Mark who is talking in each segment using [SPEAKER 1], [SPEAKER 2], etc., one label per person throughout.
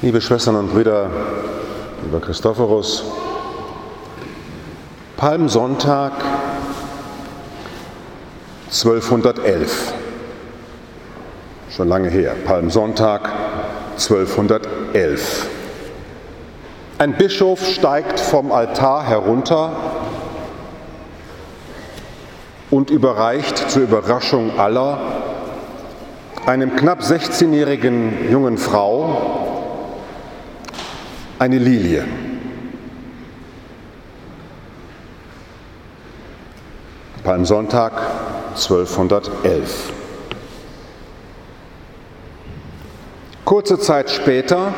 [SPEAKER 1] Liebe Schwestern und Brüder, lieber Christophorus, Palmsonntag 1211. Schon lange her. Palmsonntag 1211. Ein Bischof steigt vom Altar herunter und überreicht zur Überraschung aller einem knapp 16-jährigen jungen Frau eine Lilie. Palmsonntag 1211. Kurze Zeit später,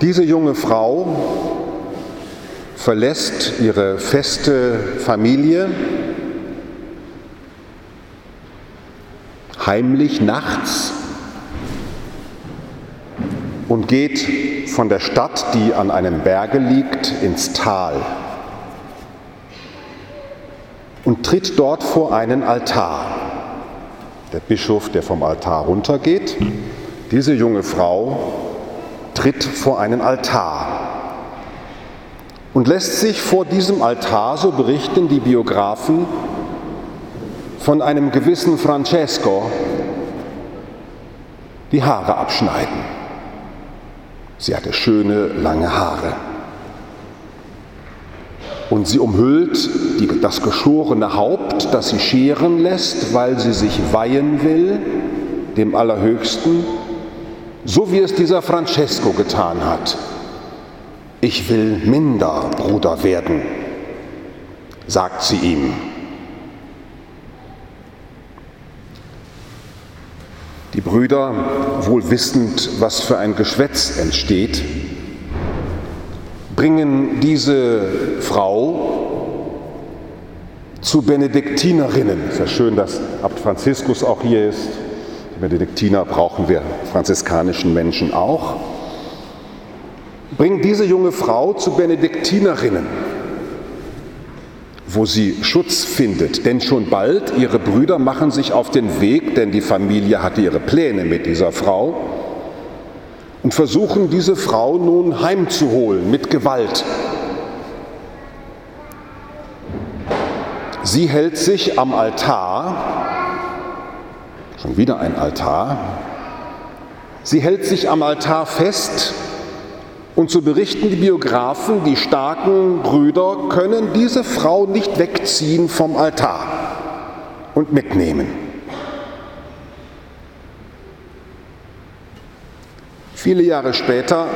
[SPEAKER 1] diese junge Frau verlässt ihre feste Familie heimlich nachts und geht von der Stadt, die an einem Berge liegt, ins Tal und tritt dort vor einen Altar. Der Bischof, der vom Altar runtergeht, diese junge Frau tritt vor einen Altar und lässt sich vor diesem Altar, so berichten die Biografen, von einem gewissen Francesco die Haare abschneiden. Sie hatte schöne, lange Haare. Und sie umhüllt die, das geschorene Haupt, das sie scheren lässt, weil sie sich weihen will, dem Allerhöchsten, so wie es dieser Francesco getan hat. Ich will minder Bruder werden, sagt sie ihm. Die Brüder, wohl wissend, was für ein Geschwätz entsteht, bringen diese Frau zu Benediktinerinnen. Es ist ja schön, dass Abt Franziskus auch hier ist. Die Benediktiner brauchen wir franziskanischen Menschen auch. Bringen diese junge Frau zu Benediktinerinnen wo sie Schutz findet. Denn schon bald, ihre Brüder machen sich auf den Weg, denn die Familie hatte ihre Pläne mit dieser Frau, und versuchen diese Frau nun heimzuholen mit Gewalt. Sie hält sich am Altar, schon wieder ein Altar, sie hält sich am Altar fest und so berichten die Biografen, die starken Brüder können diese Frau nicht wegziehen vom Altar und mitnehmen. Viele Jahre später,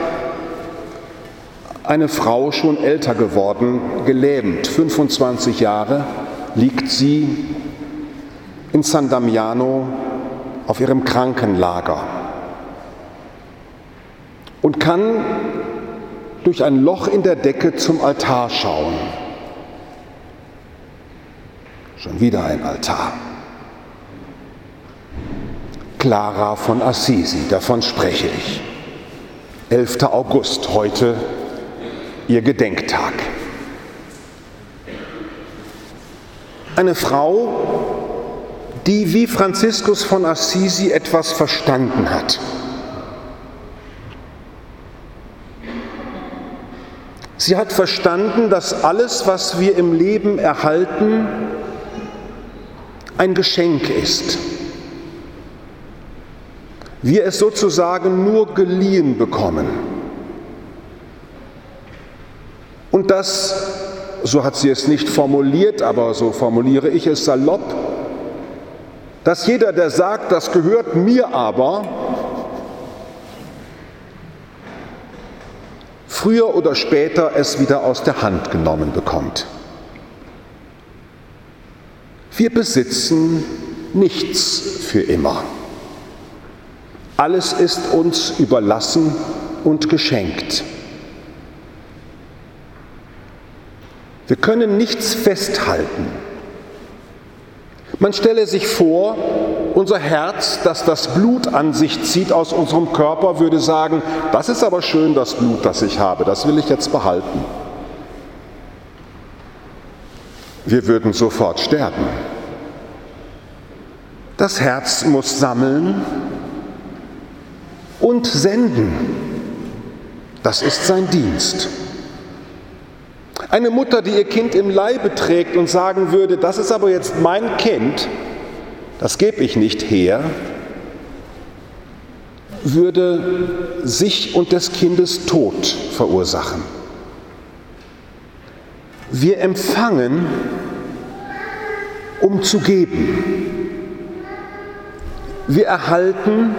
[SPEAKER 1] eine Frau schon älter geworden, gelähmt, 25 Jahre, liegt sie in San Damiano auf ihrem Krankenlager und kann durch ein Loch in der Decke zum Altar schauen. Schon wieder ein Altar. Clara von Assisi, davon spreche ich. 11. August, heute ihr Gedenktag. Eine Frau, die wie Franziskus von Assisi etwas verstanden hat. Sie hat verstanden, dass alles, was wir im Leben erhalten, ein Geschenk ist. Wir es sozusagen nur geliehen bekommen. Und das, so hat sie es nicht formuliert, aber so formuliere ich es salopp, dass jeder, der sagt, das gehört mir aber, früher oder später es wieder aus der Hand genommen bekommt. Wir besitzen nichts für immer. Alles ist uns überlassen und geschenkt. Wir können nichts festhalten. Man stelle sich vor, unser Herz, das das Blut an sich zieht aus unserem Körper, würde sagen, das ist aber schön, das Blut, das ich habe, das will ich jetzt behalten. Wir würden sofort sterben. Das Herz muss sammeln und senden. Das ist sein Dienst. Eine Mutter, die ihr Kind im Leibe trägt und sagen würde, das ist aber jetzt mein Kind, das gebe ich nicht her, würde sich und des Kindes Tod verursachen. Wir empfangen, um zu geben. Wir erhalten,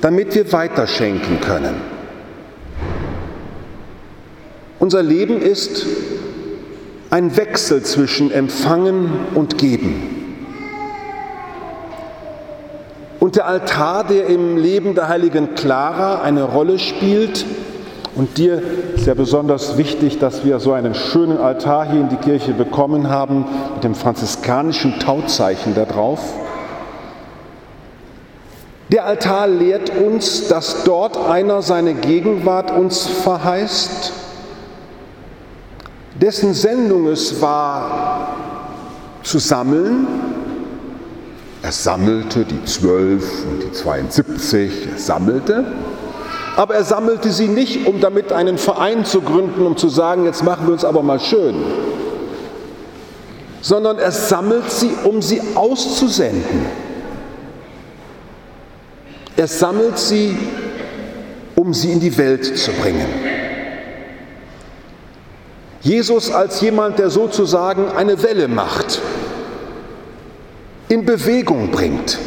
[SPEAKER 1] damit wir weiterschenken können. Unser Leben ist ein Wechsel zwischen Empfangen und Geben. Und der Altar, der im Leben der heiligen Clara eine Rolle spielt, und dir ist ja besonders wichtig, dass wir so einen schönen Altar hier in die Kirche bekommen haben, mit dem franziskanischen Tauzeichen da drauf. Der Altar lehrt uns, dass dort einer seine Gegenwart uns verheißt, dessen Sendung es war, zu sammeln. Er sammelte die zwölf und die 72, er sammelte. Aber er sammelte sie nicht, um damit einen Verein zu gründen, um zu sagen, jetzt machen wir uns aber mal schön, sondern er sammelt sie, um sie auszusenden. Er sammelt sie, um sie in die Welt zu bringen. Jesus als jemand, der sozusagen eine Welle macht, in Bewegung bringt.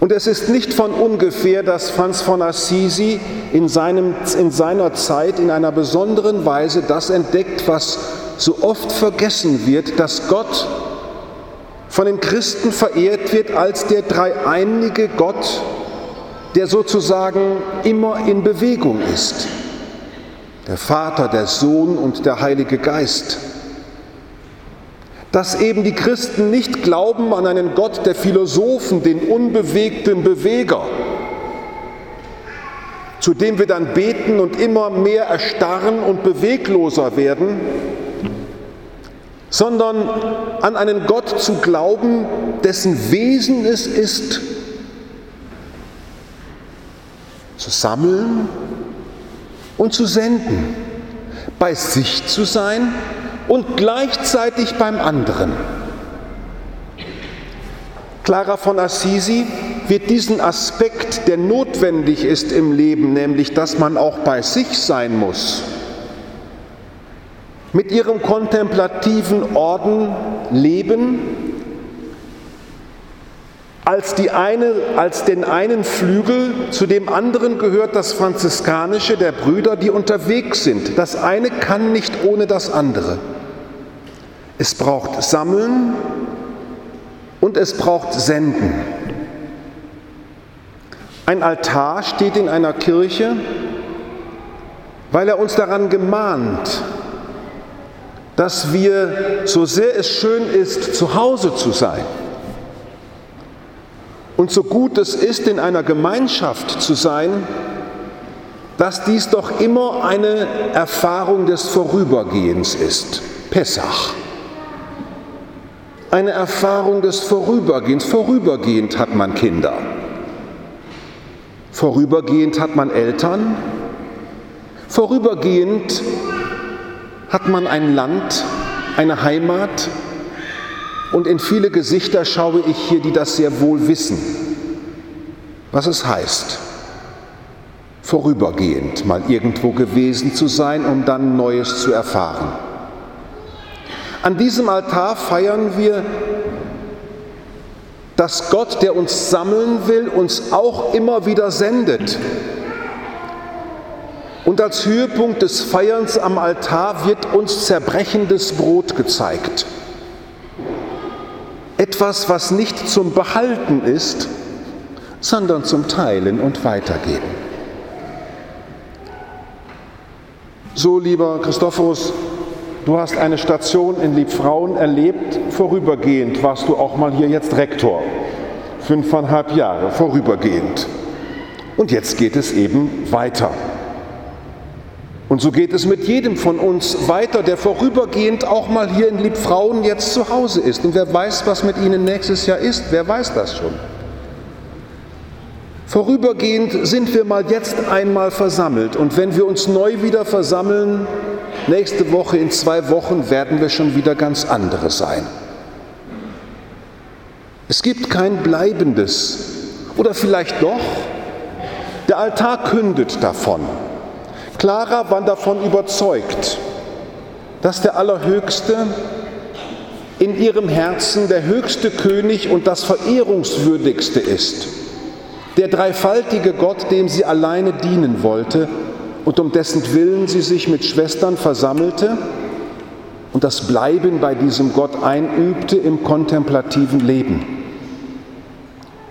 [SPEAKER 1] Und es ist nicht von ungefähr, dass Franz von Assisi in, seinem, in seiner Zeit in einer besonderen Weise das entdeckt, was so oft vergessen wird, dass Gott von den Christen verehrt wird als der dreieinige Gott, der sozusagen immer in Bewegung ist der Vater, der Sohn und der Heilige Geist. Dass eben die Christen nicht glauben an einen Gott der Philosophen, den unbewegten Beweger, zu dem wir dann beten und immer mehr erstarren und bewegloser werden, sondern an einen Gott zu glauben, dessen Wesen es ist, zu sammeln, und zu senden, bei sich zu sein und gleichzeitig beim anderen. Clara von Assisi wird diesen Aspekt, der notwendig ist im Leben, nämlich dass man auch bei sich sein muss, mit ihrem kontemplativen Orden leben als, eine, als den einen Flügel, zu dem anderen gehört das Franziskanische der Brüder, die unterwegs sind. Das eine kann nicht ohne das andere. Es braucht Sammeln und es braucht Senden. Ein Altar steht in einer Kirche, weil er uns daran gemahnt, dass wir, so sehr es schön ist, zu Hause zu sein, und so gut es ist, in einer Gemeinschaft zu sein, dass dies doch immer eine Erfahrung des Vorübergehens ist. Pessach. Eine Erfahrung des Vorübergehens. Vorübergehend hat man Kinder. Vorübergehend hat man Eltern. Vorübergehend hat man ein Land, eine Heimat, und in viele Gesichter schaue ich hier, die das sehr wohl wissen, was es heißt, vorübergehend mal irgendwo gewesen zu sein, um dann Neues zu erfahren. An diesem Altar feiern wir, dass Gott, der uns sammeln will, uns auch immer wieder sendet. Und als Höhepunkt des Feierns am Altar wird uns zerbrechendes Brot gezeigt etwas, was nicht zum Behalten ist, sondern zum Teilen und Weitergeben. So, lieber Christophorus, du hast eine Station in Liebfrauen erlebt, vorübergehend warst du auch mal hier jetzt Rektor. Fünfeinhalb Jahre, vorübergehend. Und jetzt geht es eben weiter. Und so geht es mit jedem von uns weiter, der vorübergehend auch mal hier in Liebfrauen jetzt zu Hause ist. Und wer weiß, was mit ihnen nächstes Jahr ist, wer weiß das schon. Vorübergehend sind wir mal jetzt einmal versammelt und wenn wir uns neu wieder versammeln, nächste Woche, in zwei Wochen, werden wir schon wieder ganz andere sein. Es gibt kein bleibendes oder vielleicht doch. Der Altar kündet davon. Clara war davon überzeugt, dass der Allerhöchste in ihrem Herzen der höchste König und das verehrungswürdigste ist. Der dreifaltige Gott, dem sie alleine dienen wollte und um dessen Willen sie sich mit Schwestern versammelte und das Bleiben bei diesem Gott einübte im kontemplativen Leben.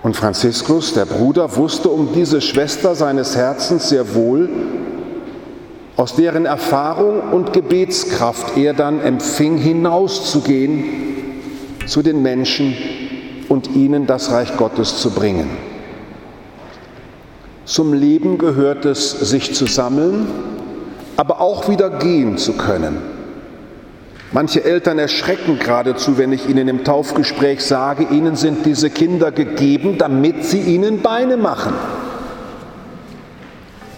[SPEAKER 1] Und Franziskus, der Bruder, wusste um diese Schwester seines Herzens sehr wohl, aus deren Erfahrung und Gebetskraft er dann empfing, hinauszugehen zu den Menschen und ihnen das Reich Gottes zu bringen. Zum Leben gehört es, sich zu sammeln, aber auch wieder gehen zu können Manche Eltern erschrecken geradezu, wenn ich ihnen im Taufgespräch sage, ihnen sind diese Kinder gegeben, damit sie ihnen Beine machen,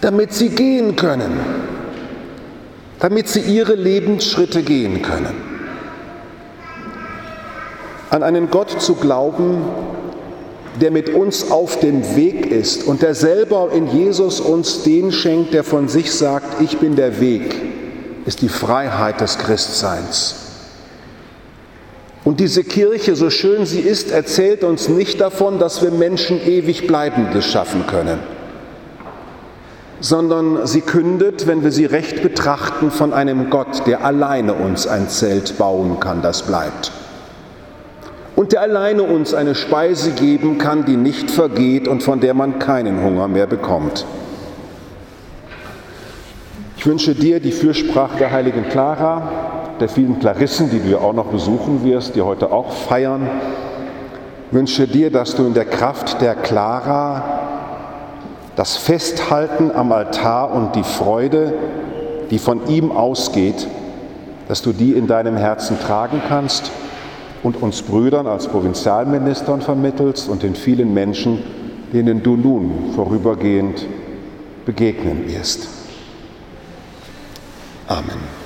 [SPEAKER 1] damit sie gehen können, damit sie ihre Lebensschritte gehen können. An einen Gott zu glauben, der mit uns auf dem Weg ist und der selber in Jesus uns den schenkt, der von sich sagt, ich bin der Weg ist die Freiheit des Christseins. Und diese Kirche, so schön sie ist, erzählt uns nicht davon, dass wir Menschen ewig Bleibendes schaffen können, sondern sie kündet, wenn wir sie recht betrachten, von einem Gott, der alleine uns ein Zelt bauen kann, das bleibt. Der alleine uns eine Speise geben kann, die nicht vergeht und von der man keinen Hunger mehr bekommt. Ich wünsche dir die Fürsprache der heiligen Clara, der vielen Klarissen, die du ja auch noch besuchen wirst, die heute auch feiern. Ich wünsche dir, dass du in der Kraft der Clara das Festhalten am Altar und die Freude, die von ihm ausgeht, dass du die in deinem Herzen tragen kannst und uns Brüdern als Provinzialministern vermittelst und den vielen Menschen, denen du nun vorübergehend begegnen wirst. Amen.